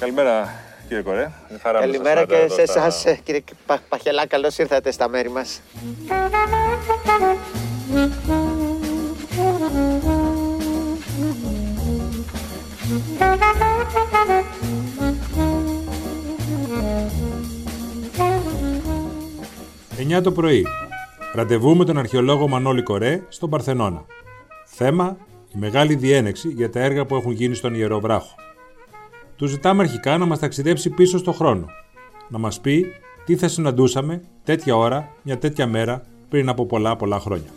Καλημέρα κύριε Κορέ. Χαρά μου Καλημέρα σας και εδώ σε στα- εσάς, κύριε Πα- Παχελά. Καλώς ήρθατε στα μέρη μας. «9 το πρωί. Ραντεβού με τον αρχαιολόγο Μανώλη Κορέ στον Παρθενώνα. Θέμα: η μεγάλη διένεξη για τα έργα που έχουν γίνει στον Ιερό Βράχο. Του ζητάμε αρχικά να μας ταξιδέψει πίσω στο χρόνο. Να μας πει τι θα συναντούσαμε τέτοια ώρα, μια τέτοια μέρα πριν από πολλά πολλά χρόνια.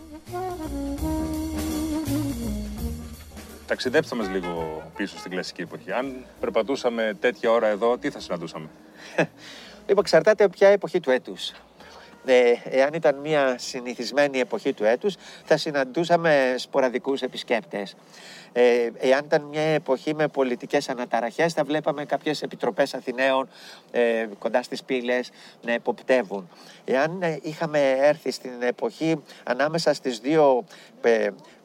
Ταξιδέψτε μας λίγο πίσω στην κλασική εποχή. Αν περπατούσαμε τέτοια ώρα εδώ, τι θα συναντούσαμε; Λοιπόν, εξαρτάται από ποια εποχή του έτους. Ε, εάν ήταν μια συνηθισμένη εποχή του έτους, θα συναντούσαμε σποραδικούς επισκέπτες. Ε, εάν ήταν μια εποχή με πολιτικές αναταραχές, θα βλέπαμε κάποιες επιτροπές Αθηναίων ε, κοντά στις πύλες να εποπτεύουν. Εάν ε, είχαμε έρθει στην εποχή ανάμεσα στις δύο ε,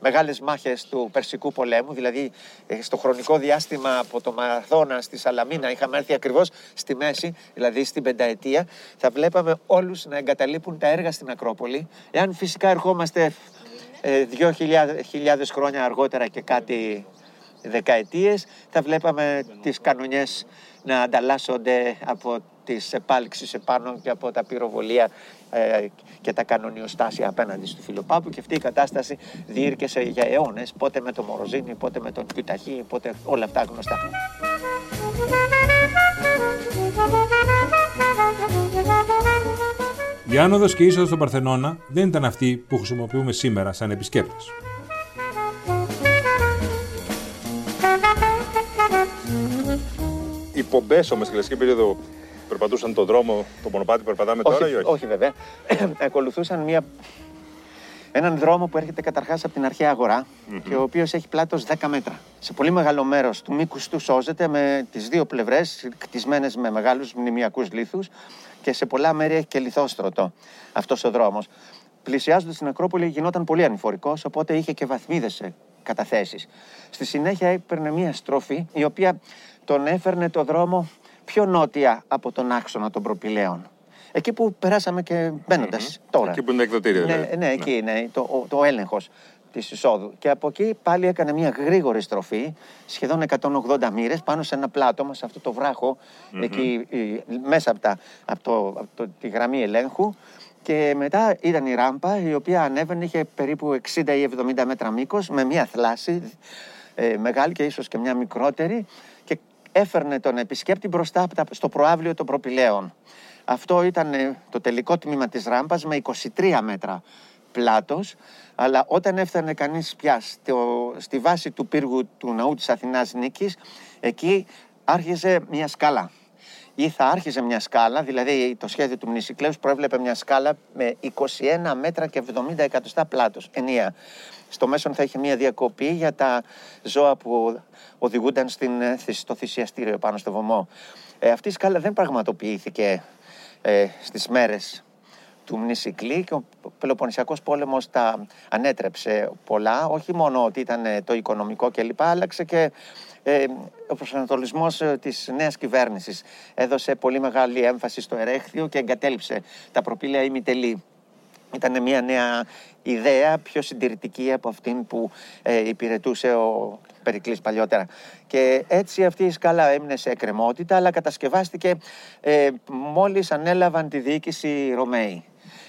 μεγάλες μάχες του Περσικού πολέμου, δηλαδή ε, στο χρονικό διάστημα από το Μαραθώνα στη Σαλαμίνα, είχαμε έρθει ακριβώς στη μέση, δηλαδή στην πενταετία, θα βλέπαμε όλους να εγκαταλείπουν τα έργα στην Ακρόπολη. Εάν φυσικά ερχόμαστε ε, δύο χιλιάδες, χιλιάδες χρόνια αργότερα και κάτι δεκαετίες, θα βλέπαμε τις κανονιές να ανταλλάσσονται από τις επάλξεις επάνω και από τα πυροβολία ε, και τα κανονιοστάσια απέναντι στο Φιλοπάπου και αυτή η κατάσταση διήρκεσε για αιώνες, πότε με το Μοροζίνη, πότε με τον Κιουταχή, πότε όλα αυτά γνωστά. Η άνοδος και η είσοδος στον Παρθενώνα δεν ήταν αυτή που χρησιμοποιούμε σήμερα σαν επισκέπτες. Οι πομπέ όμως στην κλασική περίοδο περπατούσαν τον δρόμο, το μονοπάτι που περπατάμε τώρα ή όχι. όχι; βέβαια. Ακολουθούσαν μια, έναν δρόμο που έρχεται καταρχάς από την αρχαία αγορά και ο οποίος έχει πλάτος 10 μέτρα. Σε πολύ μεγάλο μέρος του μήκους του σώζεται με τις δύο πλευρές κτισμένες με μεγάλους μνημιακούς λίθους και σε πολλά μέρη έχει και λιθόστρωτο αυτός ο δρόμος. Πλησιάζοντας την Ακρόπολη γινόταν πολύ ανηφορικός, οπότε είχε και βαθμίδες ε, καταθέσεις. Στη συνέχεια έπαιρνε μια στροφή η οποία τον έφερνε το δρόμο πιο νότια από τον άξονα των προπηλαίων. Εκεί που περάσαμε και μπαινοντα τώρα. Εκεί που είναι τα εκδοτήρια, Ναι, δηλαδή. ναι, εκεί είναι το, ο, το έλεγχος της εισόδου. Και από εκεί πάλι έκανε μια γρήγορη στροφή, σχεδόν 180 μοίρες, πάνω σε ένα πλάτωμα, σε αυτό το βράχο, εκεί ε, μέσα από, τα, από, το, από το- τη γραμμή ελέγχου. Και μετά ήταν η ράμπα, η οποία ανέβαινε, είχε περίπου 60 ή 70 μέτρα μήκος, με μια θλάση ε, μεγάλη και ίσως και μια μικρότερη και έφερνε τον επισκέπτη μπροστά από τα- στο προάβλιο των προπηλαίων. Αυτό ήταν ε, το τελικό τμήμα της ράμπας με 23 μέτρα πλάτος, αλλά όταν έφτανε κανείς πια στο- στη βάση του πύργου του ναού της Αθηνάς Νίκης, εκεί άρχιζε μια σκάλα. Ή θα άρχιζε μια σκάλα, δηλαδή το σχέδιο του Μνησικλέους προέβλεπε μια σκάλα με 21 μέτρα και 70 εκατοστά πλάτος, ενία. Στο μέσον θα είχε μια διακοπή για τα ζώα που οδηγούνταν στην, ε, θυσ- στο θυσιαστήριο πάνω στο βωμό. Ε, αυτή η σκάλα δεν πραγματοποιήθηκε ε, στις μέρες του Μνησικλή και ο Πελοποννησιακός πόλεμος τα ανέτρεψε πολλά, όχι μόνο ότι ήταν ε, το οικονομικό κλπ, άλλαξε και ε, ο προσανατολισμός ε, της νέας κυβέρνησης. Έδωσε πολύ μεγάλη έμφαση στο ερέχθιο και εγκατέλειψε τα προπήλαια ημιτελή. Ήταν μια νέα ιδέα, πιο συντηρητική από αυτήν που ε, υπηρετούσε ο Περικλής παλιότερα. Και έτσι αυτή η σκάλα έμεινε σε εκκρεμότητα, αλλά κατασκευάστηκε ε, μόλις ανέλαβαν τη διοίκηση οι Ρωμαίοι.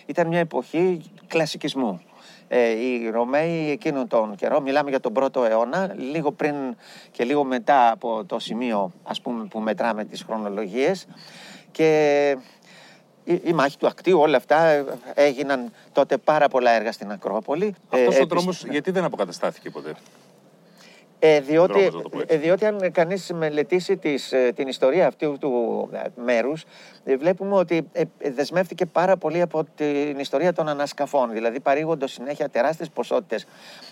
Ήταν μια εποχή κλασικισμού. Ε, οι Ρωμαίοι εκείνον τον καιρό, μιλάμε για τον πρώτο αιώνα, λίγο πριν και λίγο μετά από το σημείο ας πούμε, που μετράμε τις χρονολογίες και η, η μάχη του ακτίου, όλα αυτά ε, έγιναν τότε πάρα πολλά έργα στην Ακρόπολη. Αυτός Ε, ο έπεις- δρόμος γιατί δεν αποκαταστάθηκε ποτέ; Ε, διότι, Δρόμος, να το πω έτσι. ε, διότι αν κανείς μελετήσει τις, ε, την ιστορία αυτού του ε, μέρους, ε, βλέπουμε ότι ε, ε, δεσμεύτηκε πάρα πολύ από την ιστορία των ανασκαφών. Δηλαδή παρήγονται συνέχεια τεράστιες ποσότητες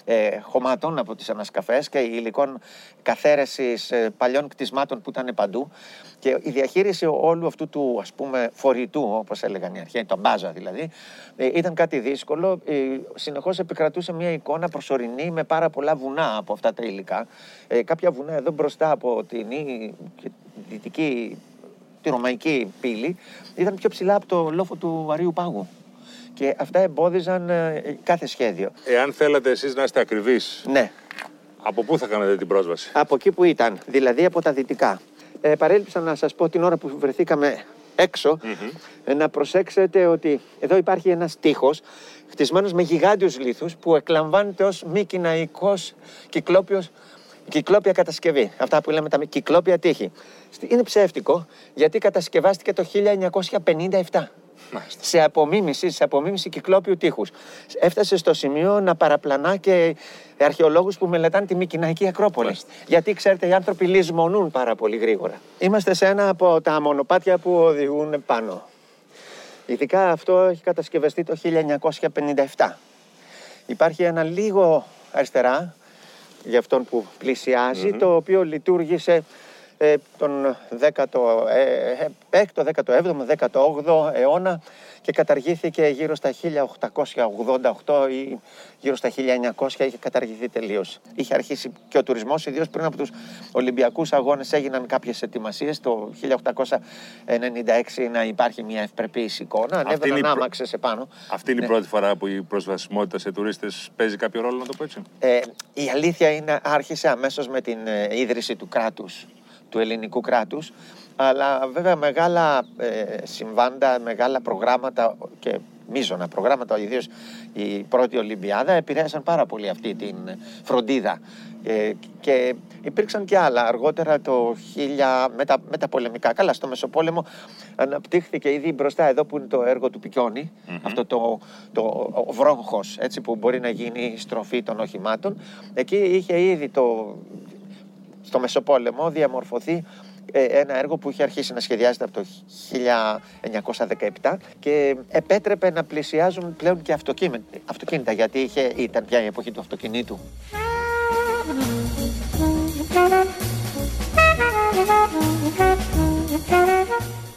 ε, χωμάτων από τις ανασκαφές και υλικών καθαίρεσης ε, παλιών κτισμάτων που ήταν παντού. Και η διαχείριση όλου αυτού του ας πούμε φορητού, όπως έλεγαν οι αρχαίοι, το μπάζα δηλαδή, ε, ήταν κάτι δύσκολο. Ε, συνεχώς επικρατούσε μια εικόνα προσωρινή με πάρα πολλά βουνά από αυτά τα υλικά. Ε, κάποια βουνά εδώ μπροστά από την Ή και δυτική, τη ρωμαϊκή πύλη, ήταν πιο ψηλά από το λόφο του Αρίου Πάγου. Και αυτά εμπόδιζαν ε, κάθε σχέδιο. Εάν θέλατε εσείς να είστε ακριβείς, Ναι, από πού θα κάνετε την πρόσβαση; από εκεί που ήταν, δηλαδή από τα δυτικά. Ε, παρέλειψα να σας πω την ώρα που βρεθήκαμε έξω, ε, να προσέξετε ότι εδώ υπάρχει ένας τείχος χτισμένος με γιγάντιους λίθους που εκλαμβάνεται ως μη κοιναϊκός κυκλόπιος Κυκλόπια κατασκευή. Αυτά που λέμε τα μη- κυκλόπια τείχη. Στη- Είναι ψεύτικο γιατί κατασκευάστηκε το 1957. Μάλιστα. Σε απομίμηση, σε απομίμηση κυκλόπιου τείχους. Έφτασε στο σημείο να παραπλανά και αρχαιολόγους που μελετάνε τη Μικυναϊκή Ακρόπολη. Μάλιστα. Γιατί ξέρετε, οι άνθρωποι λησμονούν πάρα πολύ γρήγορα. Είμαστε σε ένα από τα μονοπάτια που οδηγούν πάνω. Ειδικά αυτό έχει κατασκευαστεί το 1957. Υπάρχει ένα λίγο αριστερά για αυτόν που πλησιαζει το οποίο λειτουργήσε ε, τον 16ο, 17ο, 18ο αιώνα και καταργήθηκε γύρω στα 1888 ή γύρω στα 1900 είχε καταργηθεί τελείως. Είχε αρχίσει και ο τουρισμός, ιδίως πριν από τους Ολυμπιακούς Αγώνες έγιναν κάποιες ετοιμασίες το 1896 να υπάρχει μια ευπρεπής εικόνα, είναι η ανέβαιναν προ- άμαξες επάνω. Αυτή είναι η Ναι. πρώτη φορά που η προσβασιμότητα σε τουρίστες παίζει κάποιο ρόλο, να το πω έτσι. Ε, η αλήθεια είναι άρχισε αμέσως με την ε, ίδρυση του κράτους, του ελληνικού κράτους, αλλά βέβαια μεγάλα ε, συμβάντα, μεγάλα προγράμματα και μείζωνα προγράμματα, ιδίως η πρώτη Ολυμπιάδα, επηρέασαν πάρα πολύ αυτή την φροντίδα. Ε, και υπήρξαν και άλλα. Αργότερα το 1000, με τα, με τα πολεμικά. Καλά, στο Μεσοπόλεμο αναπτύχθηκε ήδη μπροστά εδώ που είναι το έργο του πικιονη αυτό το, το ο βρόχος, έτσι που μπορεί να γίνει η στροφή των οχημάτων. Εκεί είχε ήδη το, στο Μεσοπόλεμο διαμορφωθεί ε, ένα έργο που είχε αρχίσει να σχεδιάζεται από το 1917 και επέτρεπε να πλησιάζουν πλέον και αυτοκίνητα, αυτοκίνητα γιατί είχε, ήταν πια η εποχή του αυτοκινήτου.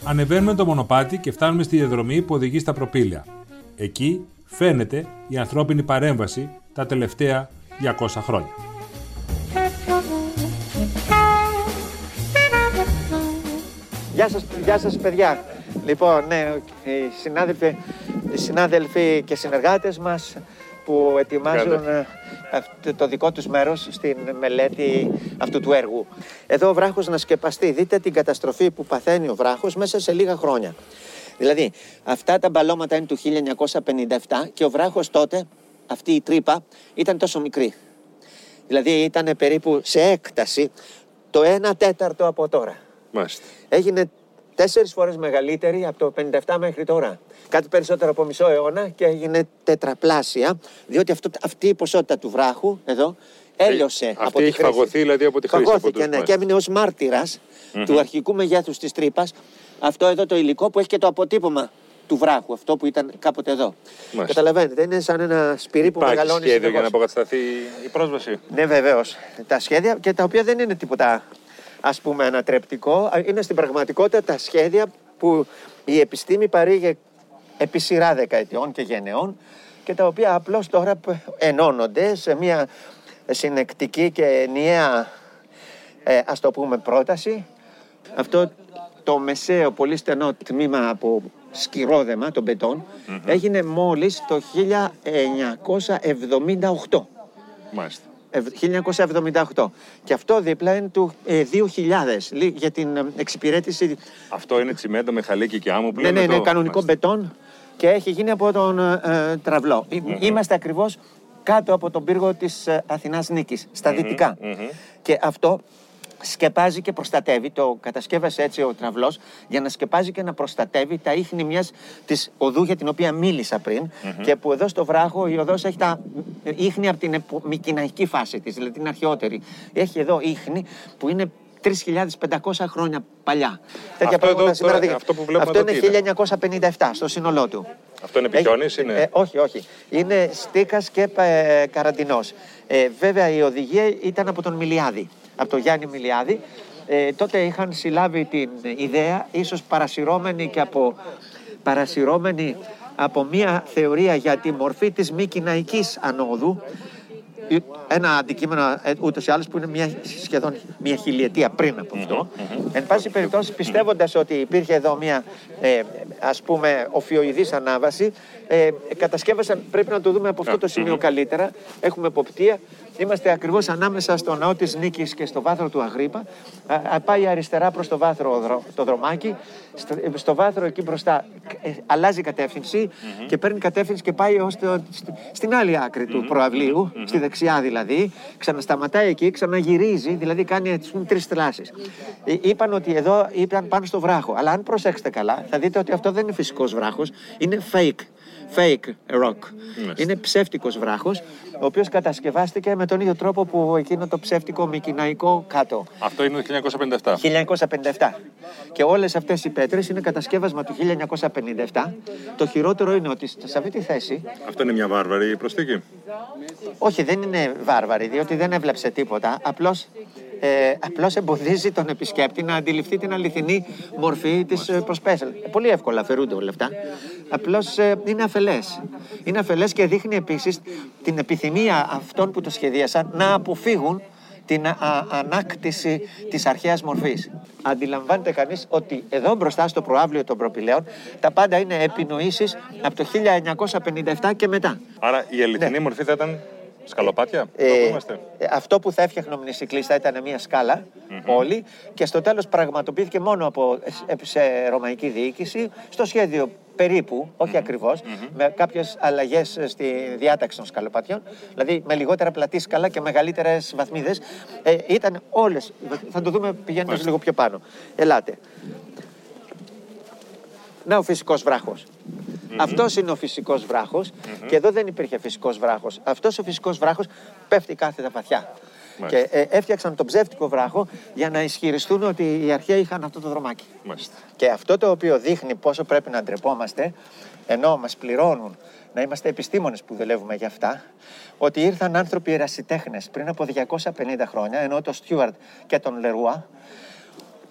Ανεβαίνουμε το μονοπάτι και φτάνουμε στη διαδρομή που οδηγεί στα προπήλαια. Εκεί φαίνεται η ανθρώπινη παρέμβαση τα τελευταία 200 χρόνια. Γεια σας, γεια σας παιδιά. Λοιπόν, ναι, οι συνάδελφοι, οι συνάδελφοι και συνεργάτες μας που ετοιμάζουν Κάντε. ε, αυτό το δικό τους μέρος στην μελέτη αυτού του έργου. Εδώ ο βράχος να σκεπαστεί. Δείτε την καταστροφή που παθαίνει ο βράχος μέσα σε λίγα χρόνια. Δηλαδή, αυτά τα μπαλώματα είναι του 1957 και ο βράχος τότε, αυτή η τρύπα, ήταν τόσο μικρή. Δηλαδή ήταν περίπου σε έκταση το 1 τέταρτο από τώρα Μάλιστα. έγινε τέσσερις φορές μεγαλύτερη από το 57 μέχρι τώρα. Κάτι περισσότερο από μισό αιώνα και έγινε τετραπλάσια, διότι αυτό, αυτή η ποσότητα του βράχου εδώ έλειωσε Ε, αυτή από τη έχει χρήση. φαγωθεί, δηλαδή, από τη χρήση, από Φαγώθηκε, τους ναι, μας. και έμεινε ως μάρτυρας του αρχικού μεγέθους της τρύπας. Αυτό εδώ το υλικό που έχει και το αποτύπωμα του βράχου, αυτό που ήταν κάποτε εδώ. Μάλιστα. Καταλαβαίνετε, είναι σαν ένα σπυρί που Υπάρχει μεγαλώνει σχέδιο για να συνεχώς. αποκατασταθεί η πρόσβαση; Ναι, βεβαίως. Τα σχέδια και τα οποία δεν είναι τίποτα ας πούμε ανατρεπτικό. Α, Είναι στην πραγματικότητα τα σχέδια που η επιστήμη παρήγε επί σειρά δεκαετιών και γενεών και τα οποία απλώς τώρα π- ενώνονται σε μια συνεκτική και ενιαία ε, ας το πούμε πρόταση. Αυτό το μεσαίο πολύ στενό τμήμα από σκυρόδεμα, τον μπετον έγινε μόλις το 1978. Μάλιστα. Ευ- 1978. Και αυτό δίπλα είναι του ε, 2000 λι- για την ε, εξυπηρέτηση. Αυτό είναι τσιμέντο με χαλίκι και άμμο που Ναι, λέμε ναι, ναι, εδώ. κανονικό Μάλιστα. μπετόν και έχει γίνει από τον ε, ε, τραυλό. Ε, Είμαστε ακριβώς κάτω από τον πύργο της ε, Αθηνάς Νίκης, στα δυτικά. Και αυτό σκεπάζει και προστατεύει, το κατασκεύασε έτσι ο τραυλός, για να σκεπάζει και να προστατεύει τα ίχνη μιας της οδού για την οποία μίλησα πριν και που εδώ στο βράχο η οδός έχει τα ίχνη από την επο- μικυναϊκή φάση της, δηλαδή την αρχαιότερη. Έχει εδώ ίχνη που είναι 3.500 χρόνια παλιά. Τέτοια Αυτό πράγματα εδώ, σήμερα τώρα, δεν- αυτό που βλέπουμε Αυτό εδώ είναι τι είναι; 1957 στο σύνολό του. Αυτό είναι Έχει- πικιόνης, είναι; ε, όχι, όχι. Είναι στίκας και ε, καραντινός. Ε, βέβαια η οδηγία ήταν από τον Μιλιάδη, από τον Γιάννη Μιλιάδη. Ε, τότε είχαν συλλάβει την ιδέα, ίσως παρασυρώμενη και από, παρασυρώμενη από μια θεωρία για τη μορφή της μη κοιναϊκής ανόδου, ένα αντικείμενο ε, ούτως ή άλλως που είναι μια, σχεδόν μια χιλιετία πριν από αυτό. Εν πάση περιπτώσει πιστεύοντας ότι υπήρχε εδώ μια ε, ας πούμε οφειοειδής ανάβαση ε, κατασκεύασαν, πρέπει να το δούμε από αυτό το σημείο καλύτερα, έχουμε εποπτεία, Είμαστε ακριβώς ανάμεσα στο ναό της Νίκης και στο βάθρο του Αγρίπα. Α, πάει αριστερά προς το βάθρο το δρομάκι. Στο, στο βάθρο εκεί μπροστά ε, αλλάζει κατεύθυνση και παίρνει κατεύθυνση και πάει ως το, στην άλλη άκρη του προαυλίου, στη δεξιά δηλαδή. Ξανασταματάει εκεί, ξαναγυρίζει, δηλαδή κάνει τρεις τράσει. Ε, είπαν ότι εδώ ήταν πάνω στο βράχο. Αλλά αν προσέξετε καλά, θα δείτε ότι αυτό δεν είναι φυσικός βράχος, είναι fake fake rock. Είναι ψεύτικος βράχος, ο οποίος κατασκευάστηκε με τον ίδιο τρόπο που εκείνο το ψεύτικο μικυναϊκό κάτω. Αυτό είναι το 1957. 1957. Και όλες αυτές οι πέτρες είναι κατασκεύασμα του 1957. Το χειρότερο είναι ότι σε αυτή τη θέση... Αυτό είναι μια βάρβαρη προσθήκη. Όχι, δεν είναι βάρβαρη, διότι δεν έβλεψε τίποτα. Απλώς ε, απλώς εμποδίζει τον επισκέπτη να αντιληφθεί την αληθινή μορφή της ε, προσπέσεω. Πολύ εύκολα αφαιρούνται όλα αυτά. Απλώς ε, είναι αφελές. Είναι αφελές και δείχνει επίσης την επιθυμία αυτών που το σχεδίασαν να αποφύγουν την ανάκτηση της αρχαίας μορφής. Αντιλαμβάνεται κανείς ότι εδώ μπροστά στο προάβλιο των προπηλαίων τα πάντα είναι επινοήσεις από το 1957 και μετά. Άρα η αληθινή Ναι. μορφή θα ήταν σκαλοπάτια, Ε, ε, είμαστε. ε, αυτό που θα έφτιαχνε ο μνησικλής θα ήταν μια σκάλα όλη και στο τέλος πραγματοποιήθηκε μόνο από, ε, σε ρωμαϊκή διοίκηση στο σχέδιο περίπου, όχι ακριβώς, με κάποιες αλλαγές ε, στη διάταξη των σκαλοπατιών, δηλαδή με λιγότερα πλατή σκαλά και μεγαλύτερες βαθμίδες. Ε, ήταν όλες, θα το δούμε πηγαίνοντας λίγο πιο πάνω. Ελάτε. Να ο φυσικός βράχος. Αυτός είναι ο φυσικός βράχος και εδώ δεν υπήρχε φυσικός βράχος. Αυτός ο φυσικός βράχος πέφτει κάθετα βαθιά. Και Μάλιστα. ε, έφτιαξαν τον ψεύτικο βράχο για να ισχυριστούν ότι οι αρχαίοι είχαν αυτό το δρομάκι. Μάλιστα. Και αυτό το οποίο δείχνει πόσο πρέπει να ντρεπόμαστε, ενώ μας πληρώνουν να είμαστε επιστήμονες που δουλεύουμε για αυτά, ότι ήρθαν άνθρωποι ερασιτέχνες πριν από 250 χρόνια, ενώ το Στιούαρτ και τον Λερουά,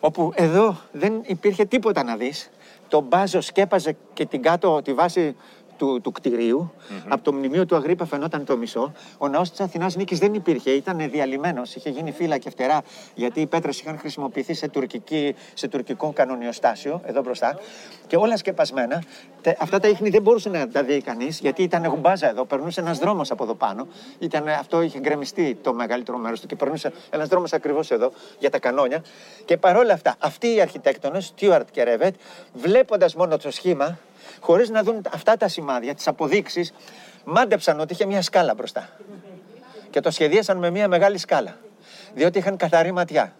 όπου εδώ δεν υπήρχε τίποτα να δεις. Το μπάζο σκέπαζε και την κάτω τη βάση του, του κτιριου Από το μνημείο του Αγρίπα φαινόταν το μισό. Ο ναός της Αθηνάς Νίκης δεν υπήρχε, ήταν διαλυμένος. Είχε γίνει φύλλα και φτερά γιατί οι πέτρες είχαν χρησιμοποιηθεί σε, τουρκική, σε τουρκικό κανονιοστάσιο εδώ μπροστά. Και όλα σκεπασμένα. Τε- αυτά τα ίχνη δεν μπορούσε να τα δει κανείς γιατί ήταν γουμπάζα εδώ. Περνούσε ένας δρόμος από εδώ πάνω. Ήταν, αυτό είχε γκρεμιστεί το μεγαλύτερο μέρος του και περνούσε ένας δρόμος ακριβώς εδώ για τα κανόνια. Και παρόλα αυτά, αυτοί οι αρχιτέκτονες, Στιούαρτ και Ρεβέτ, βλέποντας μόνο το σχήμα, χωρίς να δουν αυτά τα σημάδια, τις αποδείξεις, μάντεψαν ότι είχε μια σκάλα μπροστά. Και το σχεδίασαν με μια μεγάλη σκάλα. Διότι είχαν καθαρή ματιά.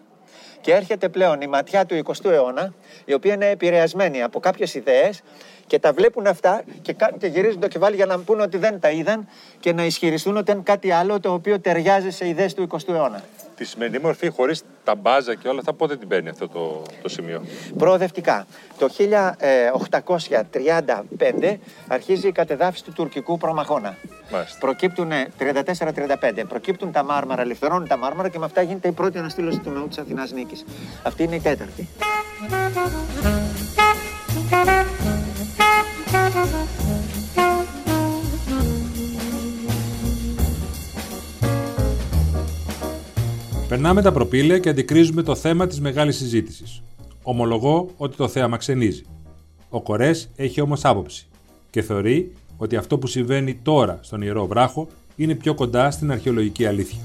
Και έρχεται πλέον η ματιά του 20ου αιώνα, η οποία είναι επηρεασμένη από κάποιες ιδέες και τα βλέπουν αυτά και, κα- και γυρίζουν το κεφάλι για να πούνε ότι δεν τα είδαν και να ισχυριστούν ότι είναι κάτι άλλο το οποίο ταιριάζει σε ιδέες του 20ου αιώνα. Τη σημερινή μορφή χωρίς τα μπάζα και όλα αυτά, πότε την παίρνει αυτό το, το σημείο. Προοδευτικά. Το 1835 αρχίζει η κατεδάφιση του τουρκικού προμαχώνα. Μάλιστα. Προκύπτουν 34-35. Προκύπτουν τα μάρμαρα, ελευθερώνουν τα μάρμαρα και με αυτά γίνεται η πρώτη αναστήλωση του ναού της Αθηνάς Νίκης. Αυτή είναι η τέταρτη. Περνάμε τα προπήλαια και αντικρίζουμε το θέμα της μεγάλης συζήτησης. Ομολογώ ότι το θέαμα ξενίζει. Ο Κορές έχει όμως άποψη και θεωρεί ότι αυτό που συμβαίνει τώρα στον ιερό βράχο είναι πιο κοντά στην αρχαιολογική αλήθεια.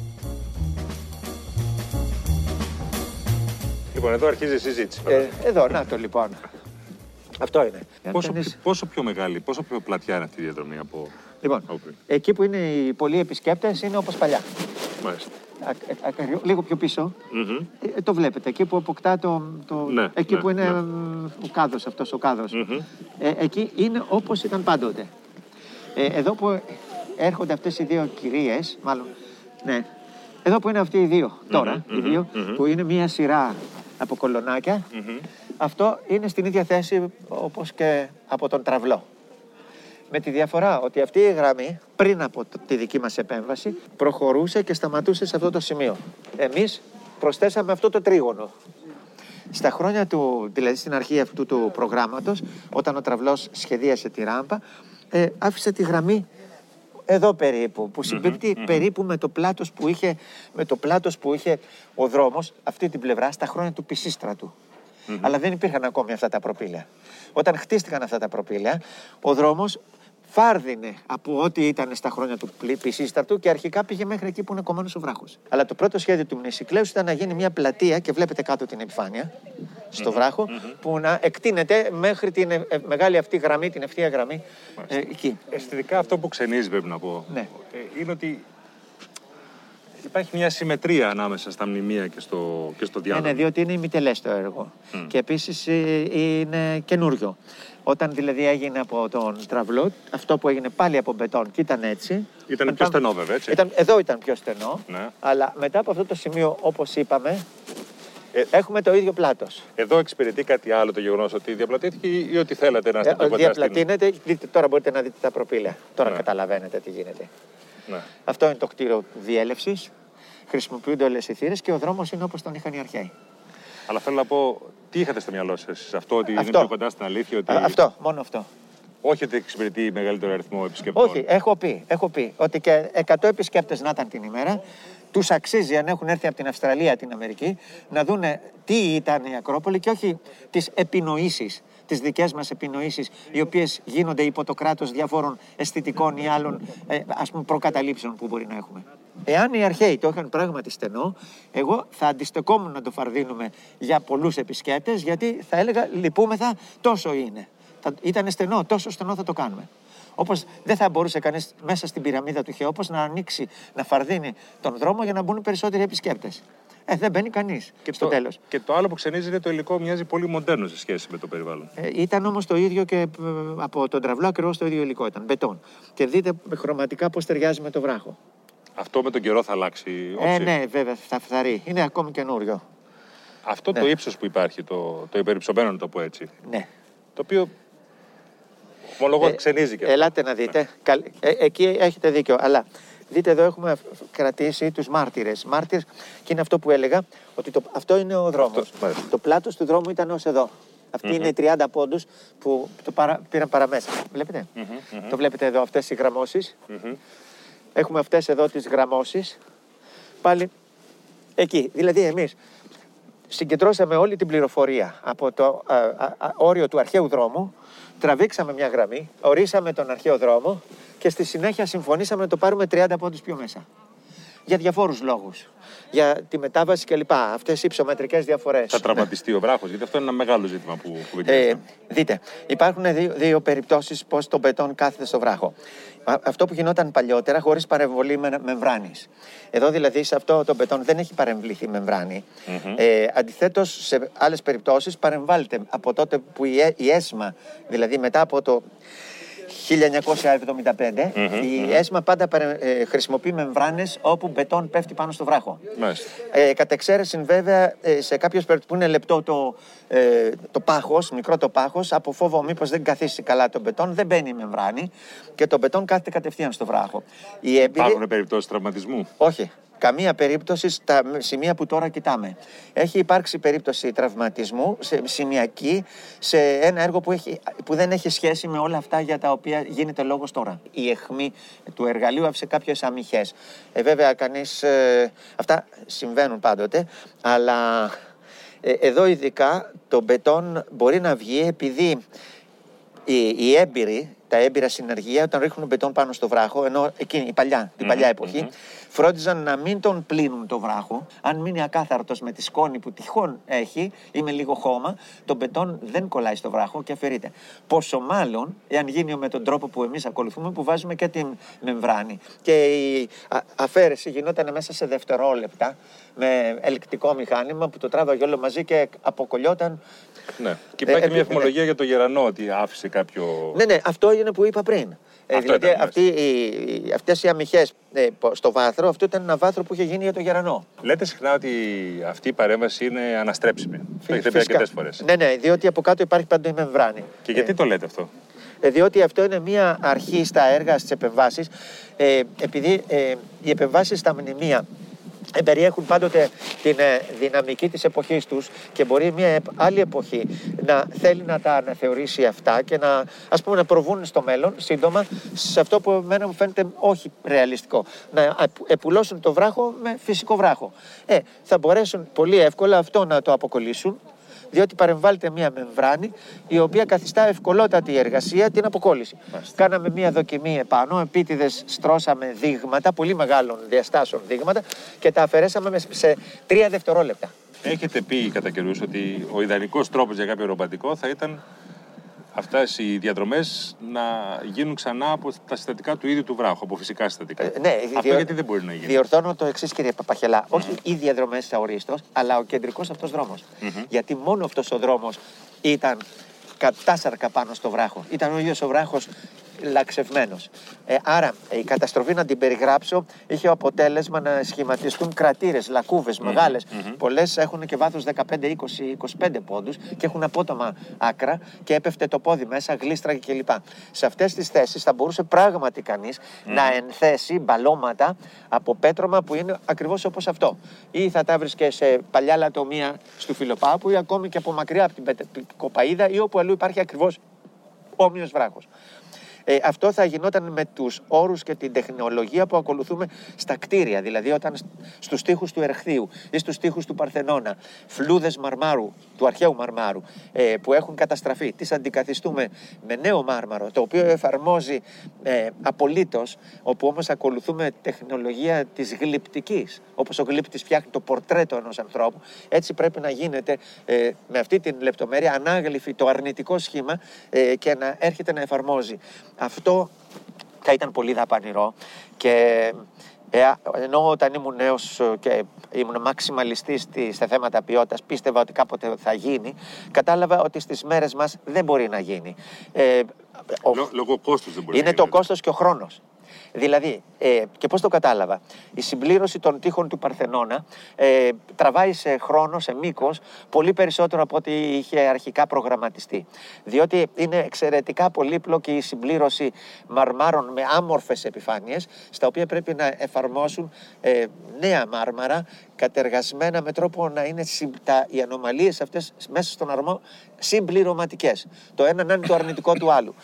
Λοιπόν, εδώ αρχίζει η συζήτηση. Ε, εδώ, να το λοιπόν. Αυτό είναι. Πόσο, Κανείς- πόσο πιο μεγάλη, πόσο πιο πλατιά είναι αυτή η διαδρομή από. Λοιπόν, από πριν. εκεί που είναι οι πολλοί επισκέπτες είναι όπως παλιά. Μάλιστα. Α- α- α- λίγο πιο πίσω. Μμμ. Ε, το βλέπετε, εκεί που αποκτά το. το Ναι, εκεί ναι, που είναι ναι. μ, ο κάδος αυτός ο κάδος. Μμμ. Ε, εκεί είναι όπως ήταν πάντοτε. Ε, εδώ που έρχονται αυτές οι δύο κυρίες, μάλλον, ναι, εδώ που είναι αυτοί οι δύο τώρα, οι δύο, που είναι μία σειρά από κολονάκια, αυτό είναι στην ίδια θέση όπως και από τον τραυλό. Με τη διαφορά ότι αυτή η γραμμή πριν από το- τη δική μας επέμβαση προχωρούσε και σταματούσε σε αυτό το σημείο. Εμείς προσθέσαμε αυτό το τρίγωνο. Στα χρόνια του, δηλαδή στην αρχή αυτού του προγράμματος, όταν ο τραυλός σχεδίασε τη ράμπα, ε, άφησε τη γραμμή εδώ περίπου, που συμπίπτει περίπου με το πλάτος που είχε, με το πλάτος που είχε ο δρόμος αυτή την πλευρά στα χρόνια του Πισίστρατου. Αλλά δεν υπήρχαν ακόμη αυτά τα προπήλαια. Όταν χτίστηκαν αυτά τα προπήλαια, ο δρόμος φάρδινε από ό,τι ήταν στα χρόνια του πλη- Πισίστρατου και αρχικά πήγε μέχρι εκεί που είναι κομμένος ο βράχος. Αλλά το πρώτο σχέδιο του Μνησικλέους ήταν να γίνει μια πλατεία και βλέπετε κάτω την επιφάνεια στο βράχο που να εκτείνεται μέχρι την ε, ε, μεγάλη αυτή γραμμή, την ευθεία γραμμή ε, εκεί. Αισθητικά αυτό που ξενίζει πρέπει να πω Ναι. ε, είναι ότι υπάρχει μια συμμετρία ανάμεσα στα μνημεία και στο, και στο Ναι, διάδρομο. ναι, διότι είναι ημιτελές το έργο. Και επίσης είναι καινούριο. Όταν δηλαδή έγινε από τον τραυλό, αυτό που έγινε πάλι από μπετόν και ήταν έτσι. Ήταν μετά- πιο στενό βέβαια, έτσι. Ήταν, εδώ ήταν πιο στενό. Ναι. Αλλά μετά από αυτό το σημείο, όπως είπαμε, Ε, έχουμε το ίδιο πλάτος. Εδώ εξυπηρετεί κάτι άλλο το γεγονός ότι διαπλατήθηκε ή ή ότι θέλατε να είστε πιο κοντά στην... διαπλατείνεται. Δείτε, τώρα μπορείτε να δείτε τα προπήλαια. Τώρα Ναι. καταλαβαίνετε τι γίνεται. Ναι. Αυτό είναι το κτίριο διέλευσης. Χρησιμοποιούνται όλες οι θύρες και ο δρόμος είναι όπως τον είχαν οι αρχαίοι. Αλλά θέλω να πω, τι είχατε στο μυαλό σας εσείς, αυτό ότι είναι Αυτό. πιο κοντά στην αλήθεια, ότι Α, Αυτό, μόνο αυτό. όχι ότι εξυπηρετεί μεγαλύτερο αριθμό επισκεπτών. Όχι, έχω πει, έχω πει ότι και 100 επισκέπτες να ήταν την ημέρα, τους αξίζει αν έχουν έρθει από την Αυστραλία, την Αμερική, να δούνε τι ήταν η Ακρόπολη και όχι τις επινοήσεις, τις δικές μας επινοήσεις, οι οποίες γίνονται υπό το κράτος διαφόρων αισθητικών ή άλλων ε, ας πούμε προκαταλήψεων που μπορεί να έχουμε. Εάν οι αρχαίοι το είχαν πράγματι στενό, εγώ θα αντιστεκόμουν να το φαρδίνουμε για πολλούς επισκέπτες, γιατί θα έλεγα λυπούμεθα, τόσο είναι. Θα, ήταν στενό, τόσο στενό θα το κάνουμε. Όπως δεν θα μπορούσε κανείς μέσα στην πυραμίδα του Χεόπο να ανοίξει, να φαρδίνει τον δρόμο για να μπουν περισσότεροι επισκέπτες. Ε, δεν μπαίνει κανείς στο το, τέλος. και το άλλο που ξενίζει είναι το υλικό μοιάζει πολύ μοντέρνο σε σχέση με το περιβάλλον. Ε, ήταν όμως το ίδιο και ε, από τον τραυλό ακριβώς το ίδιο υλικό ήταν. Μπετόν. Και δείτε χρωματικά πώς ταιριάζει με το βράχο. Αυτό με τον καιρό θα αλλάξει όψη. Ε, ναι, βέβαια, θα φθαρεί. Είναι ακόμη καινούριο. Αυτό το Ναι. ύψος που υπάρχει, το, το υπερυψωμένο να το πω έτσι, Ναι. το οποίο ομολογώ Ε, ξενίζει και αυτό. Ελάτε να δείτε. Καλ- ε, εκεί έχετε δίκιο. Αλλά δείτε εδώ έχουμε αφ- κρατήσει τους μάρτυρες. Μάρτυρες και είναι αυτό που έλεγα ότι το, αυτό είναι ο δρόμος. Αυτό, μάλιστα. το πλάτος του δρόμου ήταν ως εδώ. Αυτοί είναι οι 30 πόντους που το παρα, πήραν παραμέσα. Βλέπετε; Το βλέπετε εδώ αυτές οι γραμμώσεις. Έχουμε αυτές εδώ τις γραμμώσεις. Πάλι εκεί. Δηλαδή εμείς συγκεντρώσαμε όλη την πληροφορία από το α, α, α, όριο του αρχαίου δρόμου, τραβήξαμε μια γραμμή, ορίσαμε τον αρχαίο δρόμο και στη συνέχεια συμφωνήσαμε να το πάρουμε 30 πόντους πιο μέσα. Για διαφόρους λόγους. Για τη μετάβαση κλπ. Αυτές οι υψομετρικές διαφορές. Θα τραυματιστεί ο βράχος, γιατί αυτό είναι ένα μεγάλο ζήτημα που Ε, κουβεντιάζεται. δείτε, υπάρχουν δύο, δύο περιπτώσεις πώς το μπετόν κάθεται στο βράχο. Α- Αυτό που γινόταν παλιότερα χωρίς παρεμβολή με, μεμβράνης. Εδώ δηλαδή σε αυτό το μπετόν δεν έχει παρεμβληθεί μεμβράνη. Ε, αντιθέτως σε άλλες περιπτώσεις παρεμβάλλεται από τότε που η, Ε- η ΕΣΜΑ, δηλαδή μετά από το 1975, η ΕΣΜΑ πάντα παρε- ε, χρησιμοποιεί μεμβράνες όπου μπετόν πέφτει πάνω στο βράχο. Μάλιστα. Ε, κατ' εξαίρεση, βέβαια, ε, σε κάποιε περιπτώσει που είναι λεπτό το, ε, το πάχος, μικρό το πάχος, από φόβο μήπως δεν καθίσει καλά το μπετόν, δεν μπαίνει η μεμβράνη και το μπετόν κάθεται κατευθείαν στο βράχο. Οι έμπειροι. Υπάρχουν περιπτώσεις τραυματισμού; Όχι. Καμία περίπτωση στα σημεία που τώρα κοιτάμε. Έχει υπάρξει περίπτωση τραυματισμού σε σημειακή σε ένα έργο που, έχει, που δεν έχει σχέση με όλα αυτά για τα οποία γίνεται λόγος τώρα. Η αιχμή του εργαλείου άφησε κάποιες αμυχές. Ε, βέβαια, κανείς... ε, αυτά συμβαίνουν πάντοτε, αλλά ε, εδώ ειδικά το μπετόν μπορεί να βγει επειδή οι, οι έμπειροι, τα έμπειρα συνεργεία, όταν ρίχνουν μπετόν πάνω στο βράχο, ενώ εκείνη η παλιά, την παλιά εποχή, φρόντιζαν να μην τον πλύνουν το βράχο. Αν μείνει ακάθαρτος με τη σκόνη που τυχόν έχει ή με λίγο χώμα, το μπετόν δεν κολλάει στο βράχο και αφαιρείται. Πόσο μάλλον, εάν γίνει με τον τρόπο που εμείς ακολουθούμε, που βάζουμε και την μεμβράνη. Και η α- αφαίρεση γινόταν μέσα σε δευτερόλεπτα με ελεκτικό μηχάνημα που το τράβαγε όλο μαζί και αποκολλιόταν Ναι. Και Ε, υπάρχει και μια ε, εφημολογία για το γερανό ότι άφησε κάποιο. Ναι, ναι, αυτό είναι που είπα πριν. Ε, Αυτό δηλαδή ήταν, αυτή, οι, οι- αυτές οι αμυχές ε, πο- στο βάθρο, αυτό ήταν ένα βάθρο που είχε γίνει για το γερανό. Λέτε συχνά ότι αυτή η παρέμβαση είναι αναστρέψιμη. Το έχετε πει Φυσικά. αρκετές φορές. Ναι, ναι, διότι από κάτω υπάρχει παντού η μεμβράνη. Και γιατί το λέτε αυτό; Ε, διότι αυτό είναι μία αρχή στα έργα, στις επεμβάσεις, ε, επειδή ε, οι επεμβάσεις στα μνημεία περιέχουν πάντοτε την ε, δυναμική της εποχής τους και μπορεί μια επ- άλλη εποχή να θέλει να τα αναθεωρήσει αυτά και να, ας πούμε, να προβούν στο μέλλον σύντομα σε αυτό που εμένα μου φαίνεται όχι ρεαλιστικό. Να επ- επουλώσουν το βράχο με φυσικό βράχο. Ε, θα μπορέσουν πολύ εύκολα αυτό να το αποκολλήσουν διότι παρεμβάλλεται μια μεμβράνη η οποία καθιστά ευκολότατη η εργασία την αποκόλληση. Κάναμε μια δοκιμή επάνω, επίτηδες στρώσαμε δείγματα, πολύ μεγάλων διαστάσεων δείγματα και τα αφαιρέσαμε με- σε τρία δευτερόλεπτα. Έχετε πει κατά καιρούς ότι ο ιδανικός τρόπος για κάποιο ροπαντικό θα ήταν αυτές οι διαδρομές να γίνουν ξανά από τα συστατικά του ίδιου του βράχου, από φυσικά συστατικά. Ε, ναι, Αυτό διορ- γιατί δεν μπορεί να γίνει; Διορθώνω το εξής, κύριε Παπαχελά. Όχι οι διαδρομές τη Αορίστο, αλλά ο κεντρικός αυτός δρόμος. Γιατί μόνο αυτός ο δρόμος ήταν κατάσαρκα πάνω στο βράχο. Ήταν ο ίδιος ο βράχος λαξευμένος. Ε, άρα η καταστροφή, να την περιγράψω, είχε αποτέλεσμα να σχηματιστούν κρατήρες, λακκούβες μεγάλες. Πολλές έχουν και βάθος 15, 20, 25 πόντους και έχουν απότομα άκρα και έπεφτε το πόδι μέσα, γλίστραγε κλπ. Σε αυτές τις θέσεις θα μπορούσε πράγματι κανείς να ενθέσει μπαλώματα από πέτρωμα που είναι ακριβώς όπως αυτό. Ή θα τα βρίσκε σε παλιά λατομεία του Φιλοπάπου ή ακόμη και από μακριά από την πετε- κοπαίδα ή όπου αλλού υπάρχει ακριβώς όμοιος βράχος. Ε, αυτό θα γινόταν με τους όρους και την τεχνολογία που ακολουθούμε στα κτίρια. Δηλαδή όταν σ- στους τοίχους του Ερχθείου ή στους τοίχους του Παρθενώνα φλούδες μαρμάρου, του αρχαίου μαρμάρου ε, που έχουν καταστραφεί, τις αντικαθιστούμε με νέο μάρμαρο το οποίο εφαρμόζει ε, απολύτως όπου όμως ακολουθούμε τεχνολογία της γλυπτικής όπως ο γλύπτης φτιάχνει το πορτρέτο ενός ανθρώπου έτσι πρέπει να γίνεται ε, με αυτή την λεπτομέρεια ανάγλυφη το αρνητικό σχήμα ε, και να έρχεται να εφαρμόζει. Αυτό θα ήταν πολύ δαπανηρό και ε, ενώ όταν ήμουν νέος ε, και ήμουν μαξιμαλιστής στη- στα θέματα ποιότητας πίστευα ότι κάποτε θα γίνει κατάλαβα ότι στις μέρες μας δεν μπορεί να γίνει. Ε, ο- Λο- Λόγω κόστους δεν μπορεί είναι να το γίνει. κόστος και ο χρόνος. Δηλαδή, ε, και πώς το κατάλαβα, η συμπλήρωση των τείχων του Παρθενώνα ε, τραβάει σε χρόνο, σε μήκος, πολύ περισσότερο από ό,τι είχε αρχικά προγραμματιστεί. Διότι είναι εξαιρετικά πολύπλοκη η συμπλήρωση μαρμάρων με άμορφες επιφάνειες, στα οποία πρέπει να εφαρμόσουν ε, νέα μάρμαρα, κατεργασμένα με τρόπο να είναι συμ- τα, οι ανομαλίες αυτές μέσα στον αρμό συμπληρωματικές. Το ένα να είναι το αρνητικό του άλλου.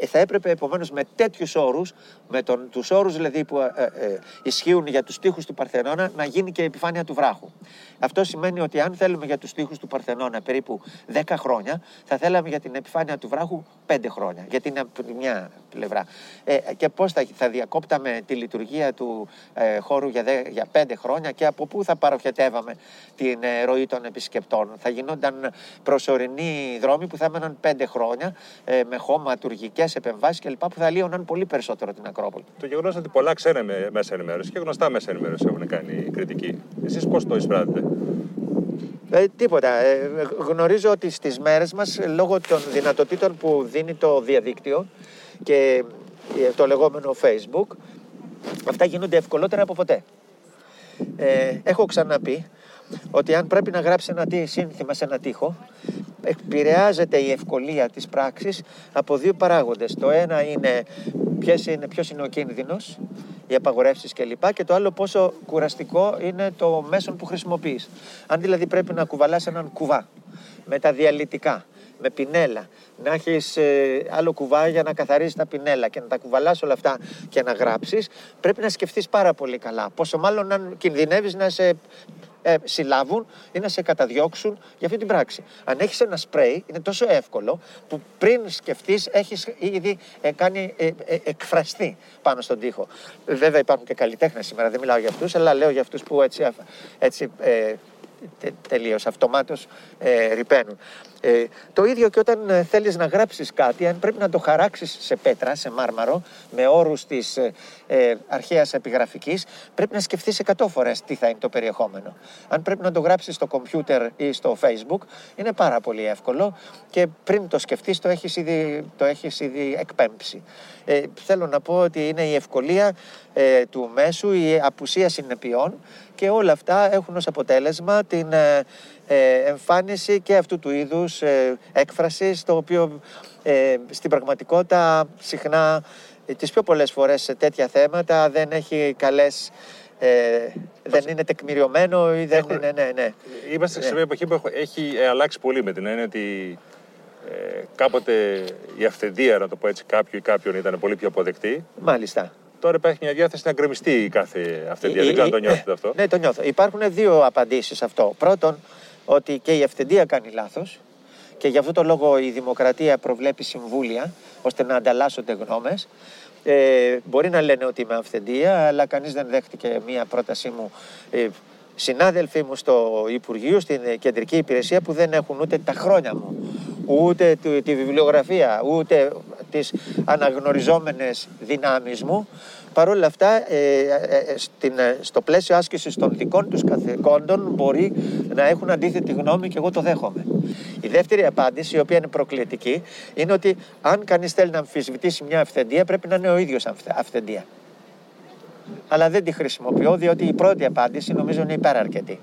Ε, Θα έπρεπε επομένως με τέτοιους όρους, με τον, τους όρους δηλαδή που ε, ε, ισχύουν για τους τοίχους του Παρθενώνα, να γίνει και η επιφάνεια του βράχου. Αυτό σημαίνει ότι αν θέλουμε για τους τοίχους του Παρθενώνα περίπου 10 χρόνια, θα θέλαμε για την επιφάνεια του βράχου 5 χρόνια, γιατί είναι από τη μια πλευρά. Ε, και πώς θα, θα διακόπταμε τη λειτουργία του ε, χώρου για, δε- για 5 χρόνια και από πού θα παροχετεύαμε την ε, ροή των επισκεπτών. Θα γινόταν προσωρινοί δρόμοι που θα έμεναν 5 χρόνια ε, με χωματουργικέ επεμβάσεις κλπ. που θα λύωναν πολύ περισσότερο την Ακρόπολη. Το γεγονός ότι πολλά ξένα με- μέσα ενημέρωση και γνωστά μέσα ενημέρωση έχουν κάνει κριτική. Εσείς πώς το εισπράττετε; Ε, τίποτα. Ε, γνωρίζω ότι στις μέρες μας, ε, λόγω των δυνατοτήτων που δίνει το διαδίκτυο και ε, το λεγόμενο Facebook, αυτά γίνονται ευκολότερα από ποτέ. Ε, έχω ξαναπεί ότι αν πρέπει να γράψει ένα τι- σύνθημα σε ένα τοίχο, επηρεάζεται η ευκολία της πράξης από δύο παράγοντες. Το ένα είναι ποιος είναι, ποιος είναι ο κίνδυνος, οι απαγορεύσεις κλπ. Και το άλλο πόσο κουραστικό είναι το μέσον που χρησιμοποιείς. Αν δηλαδή πρέπει να κουβαλάς έναν κουβά με τα διαλυτικά, με πινέλα, να έχεις άλλο κουβά για να καθαρίσει τα πινέλα και να τα κουβαλάς όλα αυτά και να γράψεις, πρέπει να σκεφτείς πάρα πολύ καλά. Πόσο μάλλον αν κινδυνεύεις να σε ε, συλλάβουν ή να σε καταδιώξουν για αυτή την πράξη. Αν έχεις ένα σπρέι, είναι τόσο εύκολο που πριν σκεφτείς έχεις ήδη ε, κάνει ε, ε, εκφραστεί πάνω στον τοίχο. Βέβαια υπάρχουν και καλλιτέχνες σήμερα, δεν μιλάω για αυτούς, αλλά λέω για αυτούς που έτσι, αφ- έτσι ε, τε, τελείως αυτομάτως ε, ρηπαίνουν. Ε, το ίδιο και όταν ε, θέλεις να γράψεις κάτι, αν πρέπει να το χαράξεις σε πέτρα, σε μάρμαρο, με όρους της ε, ε, αρχαίας επιγραφικής, πρέπει να σκεφτείς 100 φορές τι θα είναι το περιεχόμενο. Αν πρέπει να το γράψεις στο κομπιούτερ ή στο facebook, είναι πάρα πολύ εύκολο και πριν το σκεφτείς το έχεις ήδη, το έχεις ήδη εκπέμψει. Ε, θέλω να πω ότι είναι η ευκολία ε, του μέσου, η απουσία συνεπειών και όλα αυτά έχουν ως αποτέλεσμα την ε, ε, εμφάνιση και αυτού του είδους ε, έκφρασης το οποίο ε, στην πραγματικότητα συχνά ε, τις πιο πολλές φορές σε τέτοια θέματα δεν έχει καλές ε, δεν είναι τεκμηριωμένο ή δεν Έχω- είναι. Ναι, ναι. Είμαστε σε Ναι. μια εποχή που έχω- έχει ε, αλλάξει πολύ με την έννοια ότι ε, κάποτε η αυθεντία, να το πω έτσι, κάποιου ή κάποιον ήταν πολύ πιο αποδεκτή. Μάλιστα. Τώρα υπάρχει μια διάθεση να γκρεμιστεί η κάθε αυθεντία. Η- Δεν ξέρω αν η- το νιώθετε ε, αυτό; Ναι, το νιώθω. Υπάρχουν δύο απαντήσεις σε αυτό. Πρώτον, ότι και η ευθυντία κάνει λάθος και γι' αυτό το λόγο η δημοκρατία προβλέπει συμβούλια ώστε να ανταλλάσσονται γνώμες. Ε, μπορεί να λένε ότι είμαι αυθεντία, αλλά κανείς δεν δέχτηκε μία πρότασή μου. Ε, συνάδελφοί μου στο Υπουργείο, στην ε, κεντρική υπηρεσία που δεν έχουν ούτε τα χρόνια μου, ούτε τη, τη βιβλιογραφία, ούτε τις αναγνωριζόμενες δυνάμεις μου. Παρ' όλα αυτά, ε, ε, ε, στην, ε, στο πλαίσιο άσκησης των δικών τους καθηκόντων μπορεί να έχουν αντίθετη γνώμη και εγώ το δέχομαι. Η δεύτερη απάντηση, η οποία είναι προκλητική, είναι ότι αν κανείς θέλει να αμφισβητήσει μια αυθεντία, πρέπει να είναι ο ίδιος αυθε- αυθεντία. Αλλά δεν τη χρησιμοποιώ, διότι η πρώτη απάντηση νομίζω είναι υπεραρκετή.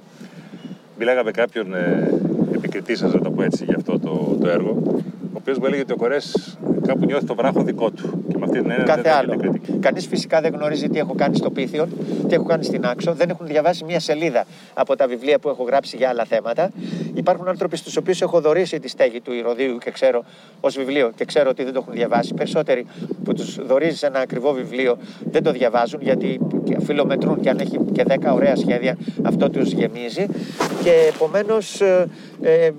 Μιλάγα με κάποιον ε, επικριτή σας, να το πω έτσι, για αυτό το, το έργο, ο οποίος μου έλεγε ότι ο Κορές κάπου νιώθει το βράχο δικό του. Και με αυτή την έννοια Κάθε δεν θα άλλο. γίνεται κριτική. Κανείς φυσικά δεν γνωρίζει τι έχω κάνει στο Πίθιον, τι έχω κάνει στην Άξο. Δεν έχουν διαβάσει μία σελίδα από τα βιβλία που έχω γράψει για άλλα θέματα. Υπάρχουν άνθρωποι στους οποίους έχω δωρήσει τη στέγη του Ηρωδίου και ξέρω ως βιβλίο και ξέρω ότι δεν το έχουν διαβάσει. Περισσότεροι που τους δωρίζει ένα ακριβό βιβλίο δεν το διαβάζουν γιατί φιλομετρούν και αν έχει και 10 ωραία σχέδια αυτό τους γεμίζει. Και επομένως ε,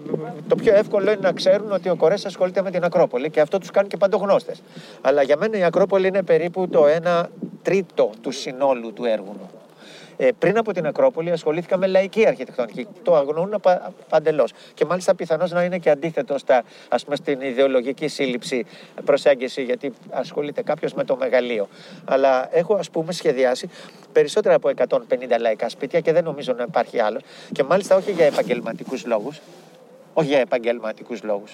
το πιο εύκολο είναι να ξέρουν ότι ο Κορέ ασχολείται με την Ακρόπολη και αυτό τους κάνει και παντογνώστες. Αλλά για μένα η Ακρόπολη είναι περίπου το 1 τρίτο του συνόλου του έργου μου. Ε, πριν από την Ακρόπολη ασχολήθηκα με λαϊκή αρχιτεκτονική. Το αγνοούν πα, παντελώς. Και μάλιστα πιθανώς να είναι και αντίθετο στα, ας πούμε, στην ιδεολογική σύλληψη προσέγγιση, γιατί ασχολείται κάποιος με το μεγαλείο. Αλλά έχω ας πούμε σχεδιάσει περισσότερα από 150 λαϊκά σπίτια και δεν νομίζω να υπάρχει άλλο. Και μάλιστα όχι για επαγγελματικούς λόγους. Όχι για επαγγελματικούς λόγους.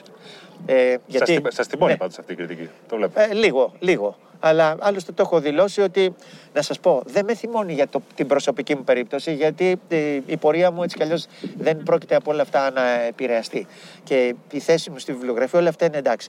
Ε, γιατί... Σας, την- σας τιμώνει Ναι. πάντως αυτή η κριτική. Το βλέπω. Ε, λίγο, λίγο. Αλλά άλλωστε το έχω δηλώσει ότι, να σας πω, δεν με θυμώνει για το, την προσωπική μου περίπτωση, γιατί ε, η πορεία μου έτσι κι αλλιώς δεν πρόκειται από όλα αυτά να επηρεαστεί. Και η θέση μου στη βιβλιογραφία, όλα αυτά είναι εντάξει.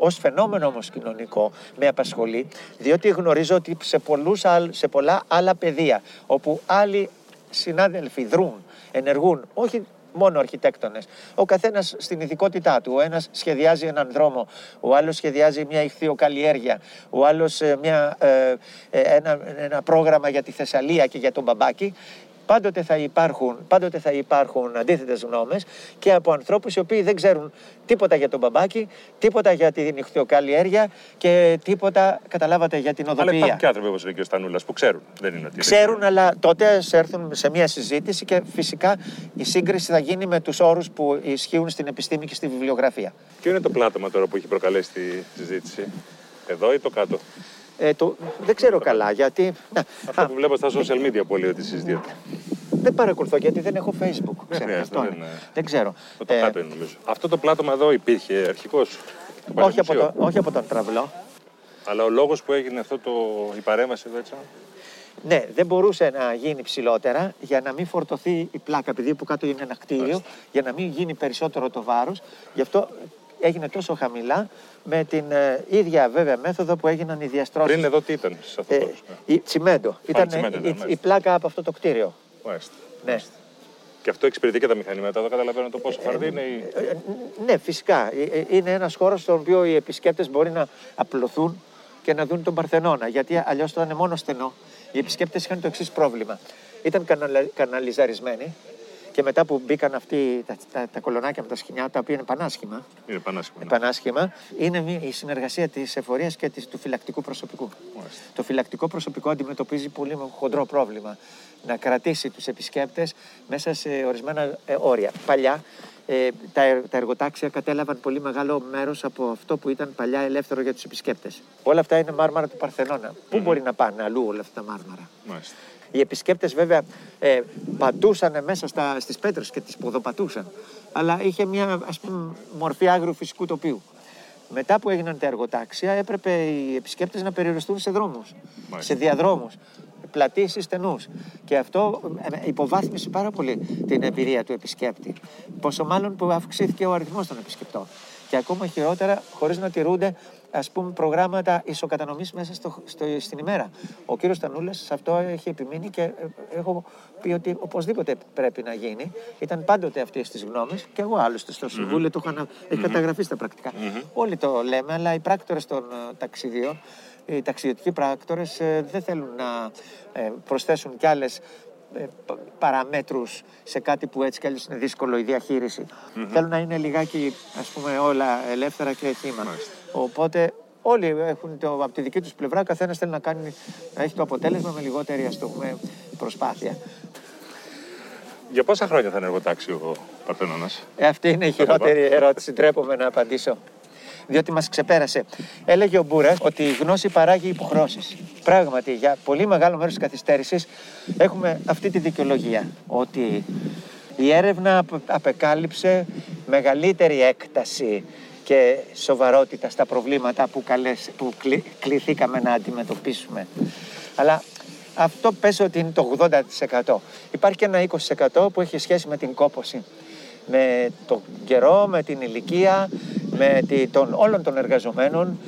Ω φαινόμενο όμως κοινωνικό με απασχολεί, διότι γνωρίζω ότι σε, πολλούς, άλλ- σε πολλά άλλα πεδία, όπου άλλοι συνάδελφοι δρούν, ενεργούν, όχι μόνο αρχιτέκτονες. Ο καθένας στην ειδικότητά του. Ο ένας σχεδιάζει έναν δρόμο, ο άλλος σχεδιάζει μια ηχθειοκαλλιέργεια, ο άλλος ε, μια, ε, ε, ένα, ένα πρόγραμμα για τη Θεσσαλία και για τον Μπαμπάκη. Πάντοτε θα υπάρχουν, πάντοτε θα υπάρχουν αντίθετες γνώμες και από ανθρώπους οι οποίοι δεν ξέρουν τίποτα για τον Μπαμπάκη, τίποτα για την ηχθειοκαλλιέργεια και τίποτα, καταλάβατε, για την Αλλά οδοποιία. υπάρχουν και άνθρωποι όπως λέει και ο Στανούλας που ξέρουν. Δεν είναι ότι. δεν Ξέρουν, αλλά τότε ας έρθουν σε μια συζήτηση και φυσικά η σύγκριση θα γίνει με τους όρους που ισχύουν στην επιστήμη και στη βιβλιογραφία. Ποιο είναι το πλάτωμα τώρα που έχει προκαλέσει τη συζήτηση, εδώ ή το κάτω; Ε, το, δεν ξέρω καλά γιατί. Να, Αυτό α, που βλέπω στα social media πολύ ότι συζητιέται. δεν παρακολουθώ γιατί δεν έχω Facebook. Δεν Ξέρω, χρειάζεται, αυτό δεν είναι. είναι. δεν ξέρω. Το, το Ε, κάτω είναι νομίζω. Αυτό το πλάτωμα εδώ υπήρχε αρχικώς. όχι, από το, όχι από τον τραυλό. Αλλά ο λόγος που έγινε αυτό το, η παρέμβαση εδώ έτσι. Ναι, δεν μπορούσε να γίνει ψηλότερα για να μην φορτωθεί η πλάκα, επειδή από κάτω είναι ένα κτίριο, Μάλιστα. για να μην γίνει περισσότερο το βάρος. Γι' αυτό έγινε τόσο χαμηλά με την ε, ίδια βέβαια μέθοδο που έγιναν οι διαστρώσεις. Πριν εδώ τι ήταν σε αυτό Ε, το. η τσιμέντο. Ήταν τσιμέντο, ναι, η, μάλιστα. η πλάκα από αυτό το κτίριο. Μάλιστα. Ναι. Και αυτό εξυπηρετεί και τα μηχανήματα. Εδώ καταλαβαίνω το πόσο φαρδί είναι. Η... Ε, ε, ναι, φυσικά. Ε, ε, Είναι ένας χώρος στον οποίο οι επισκέπτες μπορεί να απλωθούν και να δουν τον Παρθενώνα. Γιατί αλλιώς το είναι μόνο στενό. Οι επισκέπτες είχαν το εξής πρόβλημα. Ήταν καναλα- καναλιζαρισμένοι και μετά που μπήκαν αυτοί τα, τα, τα κολονάκια με τα σκοινιά, τα οποία είναι πανάσχημα, Είναι πανάσχημα. ναι. επανάσχημα, είναι μια- η συνεργασία της εφορίας και της, του φυλακτικού προσωπικού. Μάλιστα. Το φυλακτικό προσωπικό αντιμετωπίζει πολύ χοντρό πρόβλημα να κρατήσει τους επισκέπτες μέσα σε ορισμένα ε, όρια. Παλιά ε, τα, ερ- τα εργοτάξια κατέλαβαν πολύ μεγάλο μέρος από αυτό που ήταν παλιά ελεύθερο για τους επισκέπτες. Όλα αυτά είναι μάρμαρα του Παρθενώνα. Πού μπορεί να πάνε αλλού όλα αυτά τα μάρμαρα; Μάλιστα. Οι επισκέπτες βέβαια ε, πατούσαν μέσα στα, στις πέτρες και τις ποδοπατούσαν. Αλλά είχε μια ας πούμε, μορφή άγριου φυσικού τοπίου. Μετά που έγιναν τα εργοτάξια έπρεπε οι επισκέπτες να περιοριστούν σε δρόμους, Μάλιστα. σε διαδρόμους, πλατείς ή στενούς. Και αυτό ε, υποβάθμισε πάρα πολύ την εμπειρία του επισκέπτη. Πόσο μάλλον που αυξήθηκε ο αριθμός των επισκεπτών. Και ακόμα χειρότερα χωρίς να τηρούνται ας πούμε προγράμματα ισοκατανομής μέσα στο, στο, στην ημέρα. Ο κύριος Τανούλας σε αυτό έχει επιμείνει και ε, έχω πει ότι οπωσδήποτε πρέπει να γίνει. Ήταν πάντοτε αυτή τη γνώμη και εγώ άλλωστε στο συμβουλιο το είχα, έχει καταγραφεί στα πρακτικά. Όλοι το λέμε, αλλά οι πράκτορες των ε, ταξιδιών οι ταξιδιωτικοί πράκτορες ε, δεν θέλουν να ε, προσθέσουν κι άλλες ε, παραμέτρους σε κάτι που έτσι κι αλλιώς είναι δύσκολο η διαχειριση Θέλουν να είναι λιγάκι ας πούμε όλα ελεύθερα και θύμα. Οπότε όλοι έχουν το, από τη δική τους πλευρά, καθένας θέλει να, κάνει, να έχει το αποτέλεσμα με λιγότερη ας το πούμε, προσπάθεια. Για πόσα χρόνια θα είναι εργοτάξει ο Παρθενώνας; Ε, αυτή είναι η χειρότερη ερώτηση, τρέπομαι να απαντήσω διότι μας ξεπέρασε. Έλεγε ο Μπούρα ότι η γνώση παράγει υποχρεώσει. Πράγματι, για πολύ μεγάλο μέρος της καθυστέρησης έχουμε αυτή τη δικαιολογία. Ότι η έρευνα απεκάλυψε μεγαλύτερη έκταση και σοβαρότητα στα προβλήματα που, καλές, που κληθήκαμε να αντιμετωπίσουμε. Αλλά αυτό πες ότι είναι το 80%. Υπάρχει και ένα 20% που έχει σχέση με την κόποση. Με τον καιρό, με την ηλικία, με τη, των, όλων των εργαζομένων.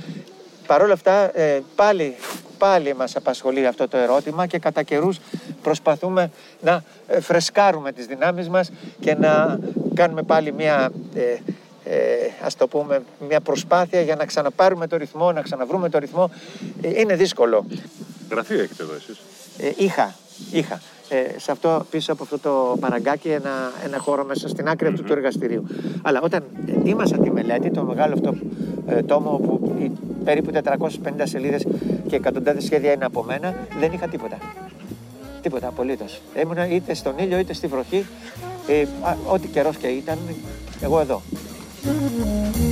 Παρ' όλα αυτά ε, πάλι, πάλι μας απασχολεί αυτό το ερώτημα και κατά καιρούς προσπαθούμε να ε, φρεσκάρουμε τις δυνάμεις μας και να κάνουμε πάλι μια, ε, ε, ας το πούμε, μια προσπάθεια για να ξαναπάρουμε το ρυθμό, να ξαναβρούμε το ρυθμό. Ε, είναι δύσκολο. Γραφείο έχετε εδώ εσείς; είχα, είχα ε, σε αυτό, πίσω από αυτό το παραγκάκι ένα, ένα χώρο μέσα στην άκρη αυτού του εργαστηρίου. Αλλά όταν ετοίμασα τη μελέτη, το μεγάλο αυτό ε, τόμο που περίπου 450 σελίδες και εκατοντάδες σχέδια είναι από μένα, δεν είχα τίποτα. Τίποτα απολύτως. Ήμουνα είτε στον ήλιο είτε στη βροχή, ε, ό,τι καιρός και ήταν, εγώ εδώ. Música